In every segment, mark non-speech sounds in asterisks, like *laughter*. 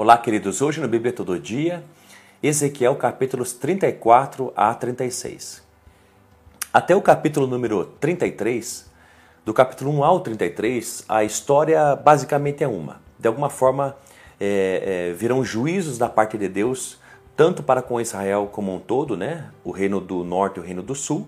Olá, queridos. Hoje no Bíblia Todo Dia, Ezequiel capítulos 34 a 36. Até o capítulo número 33, do capítulo 1 ao 33, a história basicamente é uma. De alguma forma, é, é, virão juízos da parte de Deus, tanto para com Israel como um todo, né? o reino do norte e o reino do sul,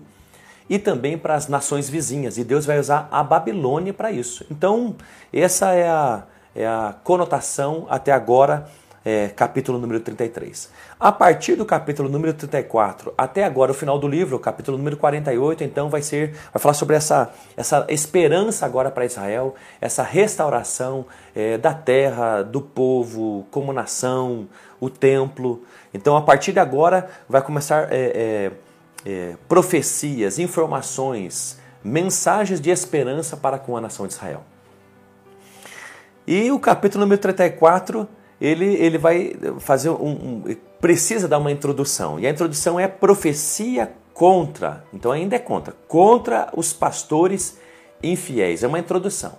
e também para as nações vizinhas. E Deus vai usar a Babilônia para isso. Então, essa é a é a conotação até agora, é, capítulo número 33. A partir do capítulo número 34 até agora, o final do livro, capítulo número 48, então vai ser, vai falar sobre essa, essa esperança agora para Israel, essa restauração é, da terra, do povo, como nação, o templo. Então, a partir de agora, vai começar é, é, é profecias, informações, mensagens de esperança para com a nação de Israel. E o capítulo número 34, ele, ele vai fazer um, um, precisa dar uma introdução. E a introdução é profecia contra, então ainda é contra, contra os pastores infiéis. É uma introdução.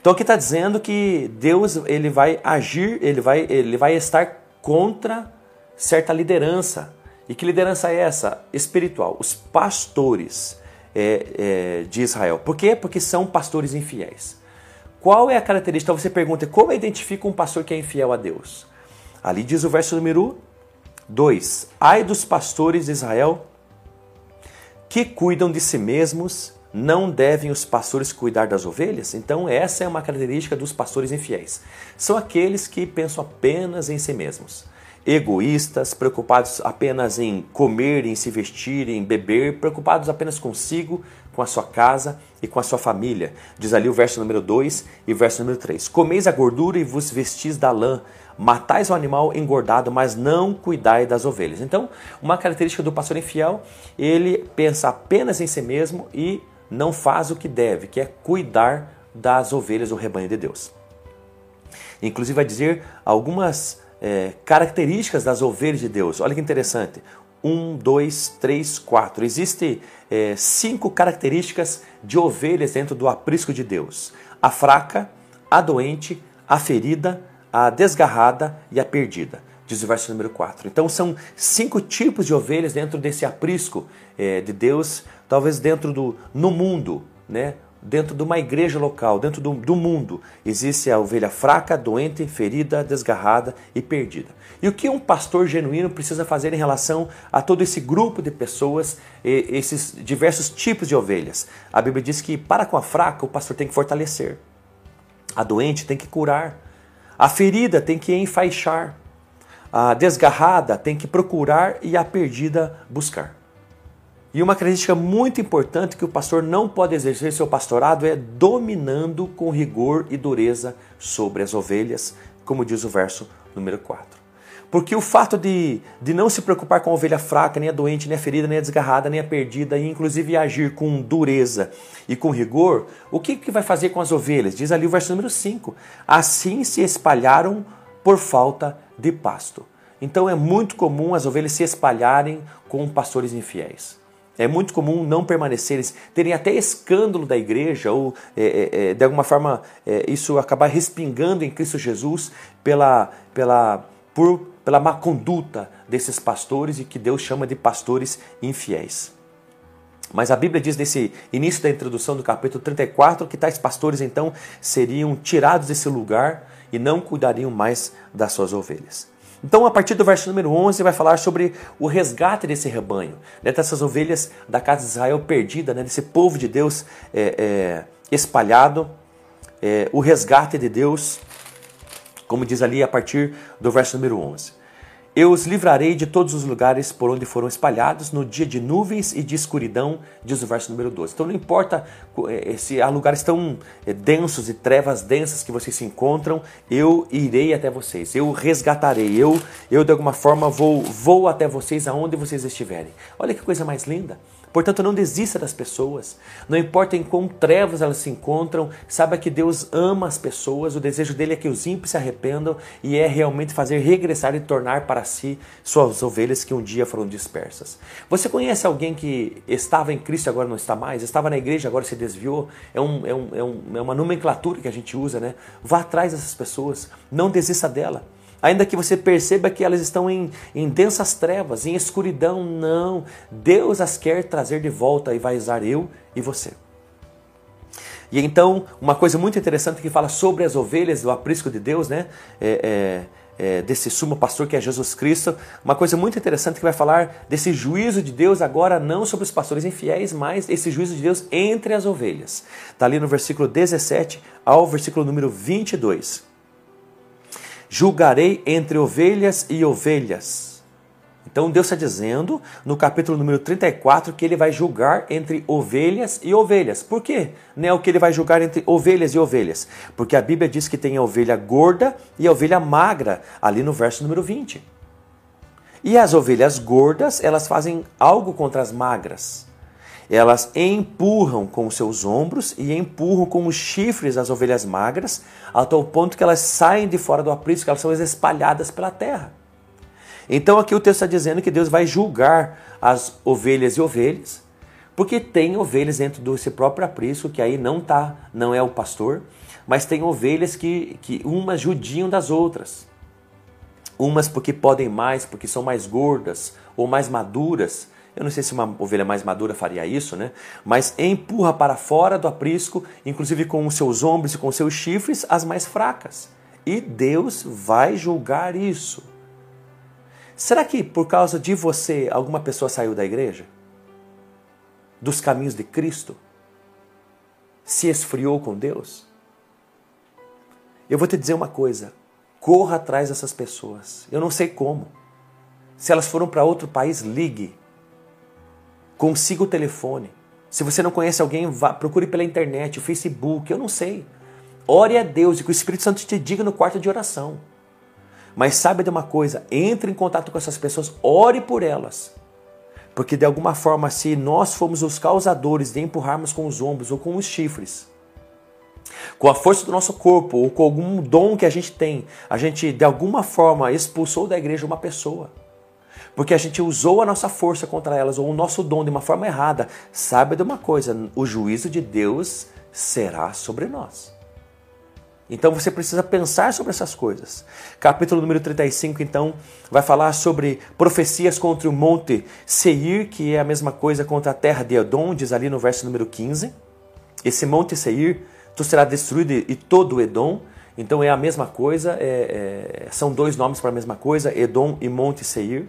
Então aqui está dizendo que Deus ele vai agir, ele vai, ele vai estar contra certa liderança. E que liderança é essa? Espiritual. Os pastores é, é, de Israel. Por quê? Porque são pastores infiéis. Qual é a característica? Então você pergunta, como identifica um pastor que é infiel a Deus? Ali diz o verso número 2: Ai dos pastores de Israel que cuidam de si mesmos, não devem os pastores cuidar das ovelhas? Então, essa é uma característica dos pastores infiéis. São aqueles que pensam apenas em si mesmos egoístas, preocupados apenas em comer, em se vestir, em beber, preocupados apenas consigo, com a sua casa e com a sua família. Diz ali o verso número 2 e verso número 3. Comeis a gordura e vos vestis da lã, matais o animal engordado, mas não cuidai das ovelhas. Então, uma característica do pastor infiel, ele pensa apenas em si mesmo e não faz o que deve, que é cuidar das ovelhas do rebanho de Deus. Inclusive vai dizer algumas é, características das ovelhas de Deus. Olha que interessante. Um, dois, três, quatro. Existem é, cinco características de ovelhas dentro do aprisco de Deus: a fraca, a doente, a ferida, a desgarrada e a perdida. Diz o verso número 4. Então são cinco tipos de ovelhas dentro desse aprisco é, de Deus, talvez dentro do no mundo, né? Dentro de uma igreja local, dentro do, do, mundo, existe a ovelha fraca, doente, ferida, desgarrada e perdida. E o que um pastor genuíno precisa fazer em relação a todo esse grupo de pessoas, esses diversos tipos de ovelhas? A Bíblia diz que para com a fraca o pastor tem que fortalecer, a doente tem que curar, a ferida tem que enfaixar, a desgarrada tem que procurar e a perdida buscar. E uma característica muito importante que o pastor não pode exercer seu pastorado é dominando com rigor e dureza sobre as ovelhas, como diz o verso número 4. Porque o fato de, de não se preocupar com a ovelha fraca, nem a doente, nem a ferida, nem a desgarrada, nem a perdida, e inclusive agir com dureza e com rigor, o que, que vai fazer com as ovelhas? Diz ali o verso número 5: Assim se espalharam por falta de pasto. Então é muito comum as ovelhas se espalharem com pastores infiéis. É muito comum não permanecerem, terem até escândalo da igreja, ou é, é, é, de alguma forma é, isso acabar respingando em Cristo Jesus pela, pela, por, pela má conduta desses pastores e que Deus chama de pastores infiéis. Mas a Bíblia diz nesse início da introdução do capítulo 34 que tais pastores então seriam tirados desse lugar e não cuidariam mais das suas ovelhas. Então, a partir do verso número 11, vai falar sobre o resgate desse rebanho, né, dessas ovelhas da casa de Israel perdida, né, desse povo de Deus é, é, espalhado, é, o resgate de Deus, como diz ali a partir do verso número 11. Eu os livrarei de todos os lugares por onde foram espalhados no dia de nuvens e de escuridão, diz o verso número 12. Então não importa eh, se há lugares tão eh, densos e trevas densas que vocês se encontram, eu irei até vocês, eu resgatarei, eu, eu de alguma forma vou, vou até vocês aonde vocês estiverem. Olha que coisa mais linda. Portanto, não desista das pessoas. Não importa em quão trevas elas se encontram, saiba que Deus ama as pessoas. O desejo dele é que os ímpios se arrependam e é realmente fazer regressar e tornar para si suas ovelhas que um dia foram dispersas. Você conhece alguém que estava em Cristo e agora não está mais? Estava na igreja agora se desviou? É, um, é, um, é, um, é uma nomenclatura que a gente usa, né? Vá atrás dessas pessoas. Não desista dela. Ainda que você perceba que elas estão em, em densas trevas, em escuridão, não. Deus as quer trazer de volta e vai usar eu e você. E então, uma coisa muito interessante que fala sobre as ovelhas do aprisco de Deus, né? É, é, é, desse sumo pastor que é Jesus Cristo. Uma coisa muito interessante que vai falar desse juízo de Deus agora não sobre os pastores infiéis, mas esse juízo de Deus entre as ovelhas. Está ali no versículo 17 ao versículo número 22. Julgarei entre ovelhas e ovelhas então Deus está dizendo no capítulo número 34 que ele vai julgar entre ovelhas e ovelhas. Por quê? É o que ele vai julgar entre ovelhas e ovelhas. Porque a Bíblia diz que tem a ovelha gorda e a ovelha magra, ali no verso número 20. E as ovelhas gordas, elas fazem algo contra as magras. Elas empurram com os seus ombros e empurram com os chifres as ovelhas magras, a tal ponto que elas saem de fora do aprisco, elas são espalhadas pela terra. Então aqui o texto está dizendo que Deus vai julgar as ovelhas e ovelhas, porque tem ovelhas dentro desse próprio aprisco que aí não tá, não é o pastor, mas tem ovelhas que, que umas judiam das outras. Umas porque podem mais, porque são mais gordas ou mais maduras. Eu não sei se uma ovelha mais madura faria isso, né? Mas empurra para fora do aprisco, inclusive com os seus ombros e com os seus chifres, as mais fracas. E Deus vai julgar isso. Será que por causa de você alguma pessoa saiu da igreja? Dos caminhos de Cristo? Se esfriou com Deus? Eu vou te dizer uma coisa: corra atrás dessas pessoas. Eu não sei como. Se elas foram para outro país, ligue. Consiga o telefone. Se você não conhece alguém, vá, procure pela internet, o Facebook, eu não sei. Ore a Deus e que o Espírito Santo te diga no quarto de oração. Mas saiba de uma coisa: entre em contato com essas pessoas, ore por elas. Porque de alguma forma, se nós fomos os causadores de empurrarmos com os ombros ou com os chifres, com a força do nosso corpo ou com algum dom que a gente tem, a gente de alguma forma expulsou da igreja uma pessoa. Porque a gente usou a nossa força contra elas ou o nosso dom de uma forma errada. Saiba de uma coisa: o juízo de Deus será sobre nós. Então você precisa pensar sobre essas coisas. Capítulo número 35, então, vai falar sobre profecias contra o monte Seir, que é a mesma coisa contra a terra de Edom, diz ali no verso número 15. Esse monte Seir, tu será destruído e todo Edom. Então é a mesma coisa, é, é, são dois nomes para a mesma coisa, Edom e Monte Seir.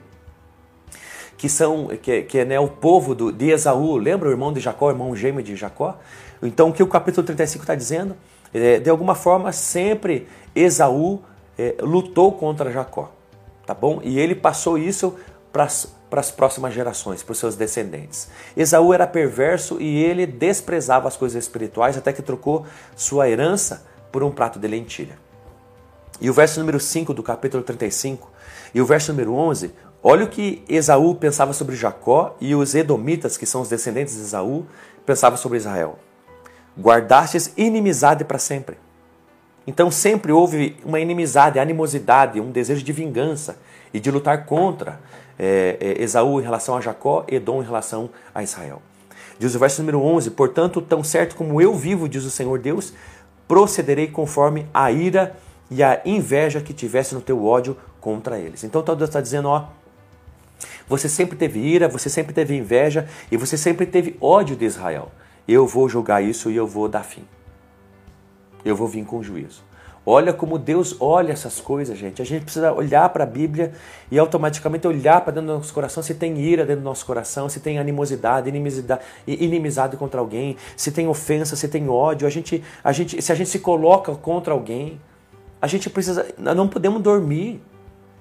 Que são que, que é né, o povo do, de Esaú, lembra o irmão de Jacó, o irmão gêmeo de Jacó? Então o que o capítulo 35 está dizendo? É, de alguma forma, sempre Esaú é, lutou contra Jacó, tá bom? E ele passou isso para as próximas gerações, para os seus descendentes. Esaú era perverso e ele desprezava as coisas espirituais até que trocou sua herança por um prato de lentilha. E o verso número 5 do capítulo 35 e o verso número 11, olha o que Esaú pensava sobre Jacó e os edomitas, que são os descendentes de Esaú, pensavam sobre Israel guardastes inimizade para sempre. Então sempre houve uma inimizade, animosidade, um desejo de vingança e de lutar contra é, é, Esaú em relação a Jacó, Edom em relação a Israel. Diz o verso número 11: Portanto, tão certo como eu vivo, diz o Senhor Deus, procederei conforme a ira e a inveja que tivesse no teu ódio contra eles. Então Deus está dizendo: ó, você sempre teve ira, você sempre teve inveja e você sempre teve ódio de Israel eu vou julgar isso e eu vou dar fim. Eu vou vir com juízo. Olha como Deus olha essas coisas, gente. A gente precisa olhar para a Bíblia e automaticamente olhar para dentro do nosso coração se tem ira dentro do nosso coração, se tem animosidade, inimizade, inimizade contra alguém, se tem ofensa, se tem ódio. A gente, a gente, se a gente se coloca contra alguém, a gente precisa, não podemos dormir.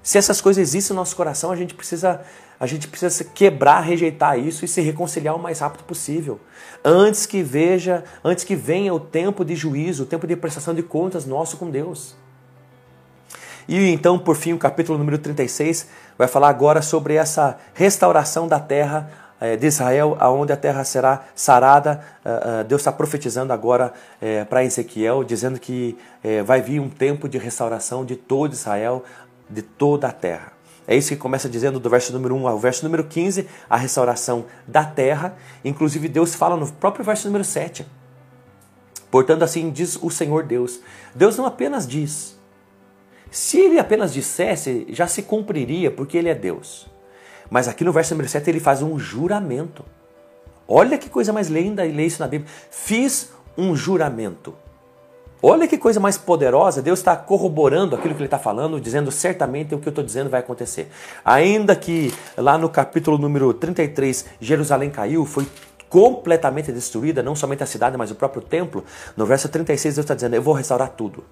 Se essas coisas existem no nosso coração, a gente precisa a gente precisa quebrar, rejeitar isso e se reconciliar o mais rápido possível. Antes que veja, antes que venha o tempo de juízo, o tempo de prestação de contas nosso com Deus. E então, por fim, o capítulo número 36 vai falar agora sobre essa restauração da terra eh, de Israel, aonde a terra será sarada. Eh, eh, Deus está profetizando agora para Ezequiel, dizendo que vai vir um tempo de restauração de todo Israel, de toda a terra. É isso que começa dizendo do verso número 1 ao verso número 15, a restauração da terra. Inclusive, Deus fala no próprio verso número 7. Portanto, assim diz o Senhor Deus. Deus não apenas diz, Se ele apenas dissesse, já se cumpriria, porque ele é Deus. Mas aqui no verso número 7 ele faz um juramento. Olha que coisa mais linda e lê isso na Bíblia. Fiz um juramento. Olha que coisa mais poderosa, Deus está corroborando aquilo que ele está falando, dizendo certamente o que eu estou dizendo vai acontecer. Ainda que lá no capítulo número 33, Jerusalém caiu, foi completamente destruída, não somente a cidade, mas o próprio templo, no verso 36 Deus está dizendo: Eu vou restaurar tudo.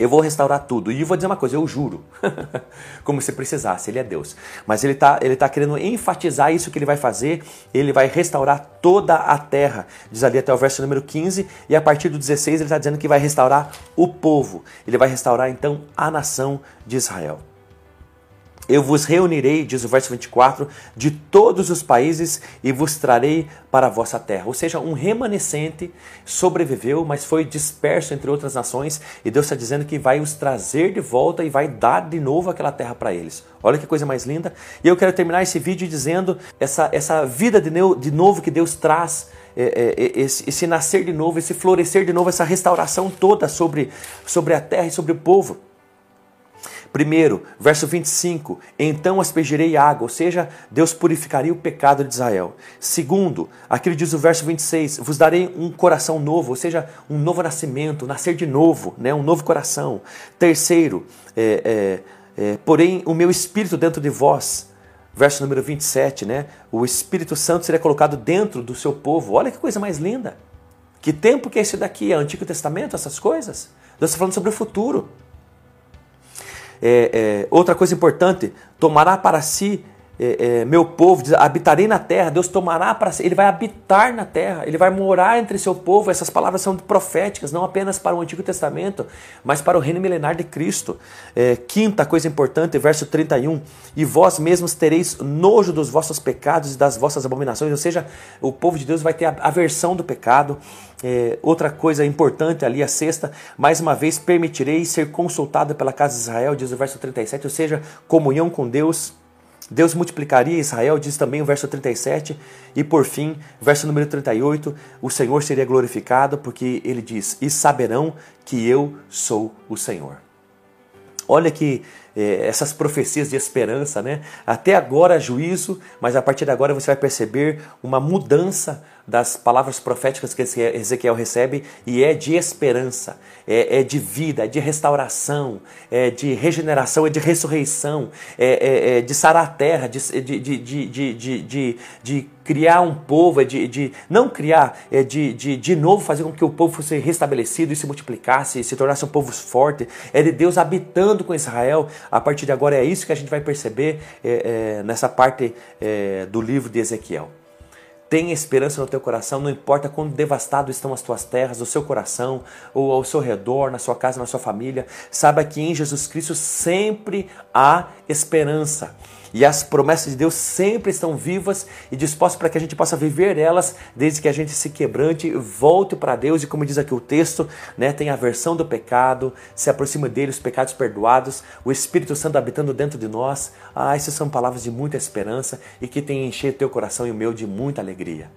Eu vou restaurar tudo. E vou dizer uma coisa, eu juro. *laughs* Como se precisasse, ele é Deus. Mas ele está ele tá querendo enfatizar isso que ele vai fazer. Ele vai restaurar toda a terra. Diz ali até o verso número 15. E a partir do 16 ele está dizendo que vai restaurar o povo. Ele vai restaurar então a nação de Israel. Eu vos reunirei, diz o verso 24, de todos os países e vos trarei para a vossa terra. Ou seja, um remanescente sobreviveu, mas foi disperso entre outras nações e Deus está dizendo que vai os trazer de volta e vai dar de novo aquela terra para eles. Olha que coisa mais linda. E eu quero terminar esse vídeo dizendo essa, essa vida de, de novo que Deus traz. É, é, esse, esse nascer de novo, esse florescer de novo, essa restauração toda sobre, sobre a terra e sobre o povo. Primeiro, verso 25: Então aspergirei água, ou seja, Deus purificaria o pecado de Israel. Segundo, aquilo diz o verso 26: Vos darei um coração novo, ou seja, um novo nascimento, nascer de novo, né? um novo coração. Terceiro, é, é, é, porém o meu espírito dentro de vós. Verso número 27, né? O Espírito Santo seria colocado dentro do seu povo. Olha que coisa mais linda. Que tempo que é esse daqui? É Antigo Testamento, essas coisas? Deus está falando sobre o futuro. É, é, outra coisa importante, tomará para si é, é, meu povo, diz, habitarei na terra, Deus tomará para si, ele vai habitar na terra, ele vai morar entre seu povo. Essas palavras são proféticas, não apenas para o Antigo Testamento, mas para o reino milenar de Cristo. É, quinta coisa importante, verso 31, e vós mesmos tereis nojo dos vossos pecados e das vossas abominações, ou seja, o povo de Deus vai ter aversão do pecado. É, outra coisa importante ali, a sexta, mais uma vez permitirei ser consultado pela casa de Israel, diz o verso 37, ou seja, comunhão com Deus Deus multiplicaria Israel, diz também o verso 37, e por fim, verso número 38, o Senhor seria glorificado, porque ele diz: E saberão que eu sou o Senhor. Olha que é, essas profecias de esperança, né? Até agora juízo, mas a partir de agora você vai perceber uma mudança das palavras proféticas que Ezequiel recebe e é de esperança, é, é de vida, é de restauração, é de regeneração, é de ressurreição, é, é, é de sarar a terra, de, de, de, de, de, criar um povo, é de, de não criar, é de, de, de novo fazer com que o povo fosse restabelecido e se multiplicasse, e se tornasse um povo forte, é de Deus habitando com Israel. A partir de agora é isso que a gente vai perceber é, é, nessa parte é, do livro de Ezequiel. Tenha esperança no teu coração, não importa quão devastado estão as tuas terras, o seu coração, ou ao seu redor, na sua casa, na sua família. Saiba que em Jesus Cristo sempre há esperança. E as promessas de Deus sempre estão vivas e dispostas para que a gente possa viver elas, desde que a gente se quebrante, volte para Deus e, como diz aqui o texto, né, tem a versão do pecado, se aproxima dele, os pecados perdoados, o Espírito Santo habitando dentro de nós. Ah, essas são palavras de muita esperança e que tem encher teu coração e o meu de muita alegria.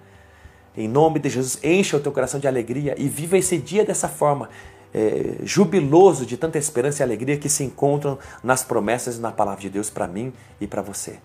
Em nome de Jesus, encha o teu coração de alegria e viva esse dia dessa forma, é, jubiloso de tanta esperança e alegria que se encontram nas promessas e na palavra de Deus para mim e para você.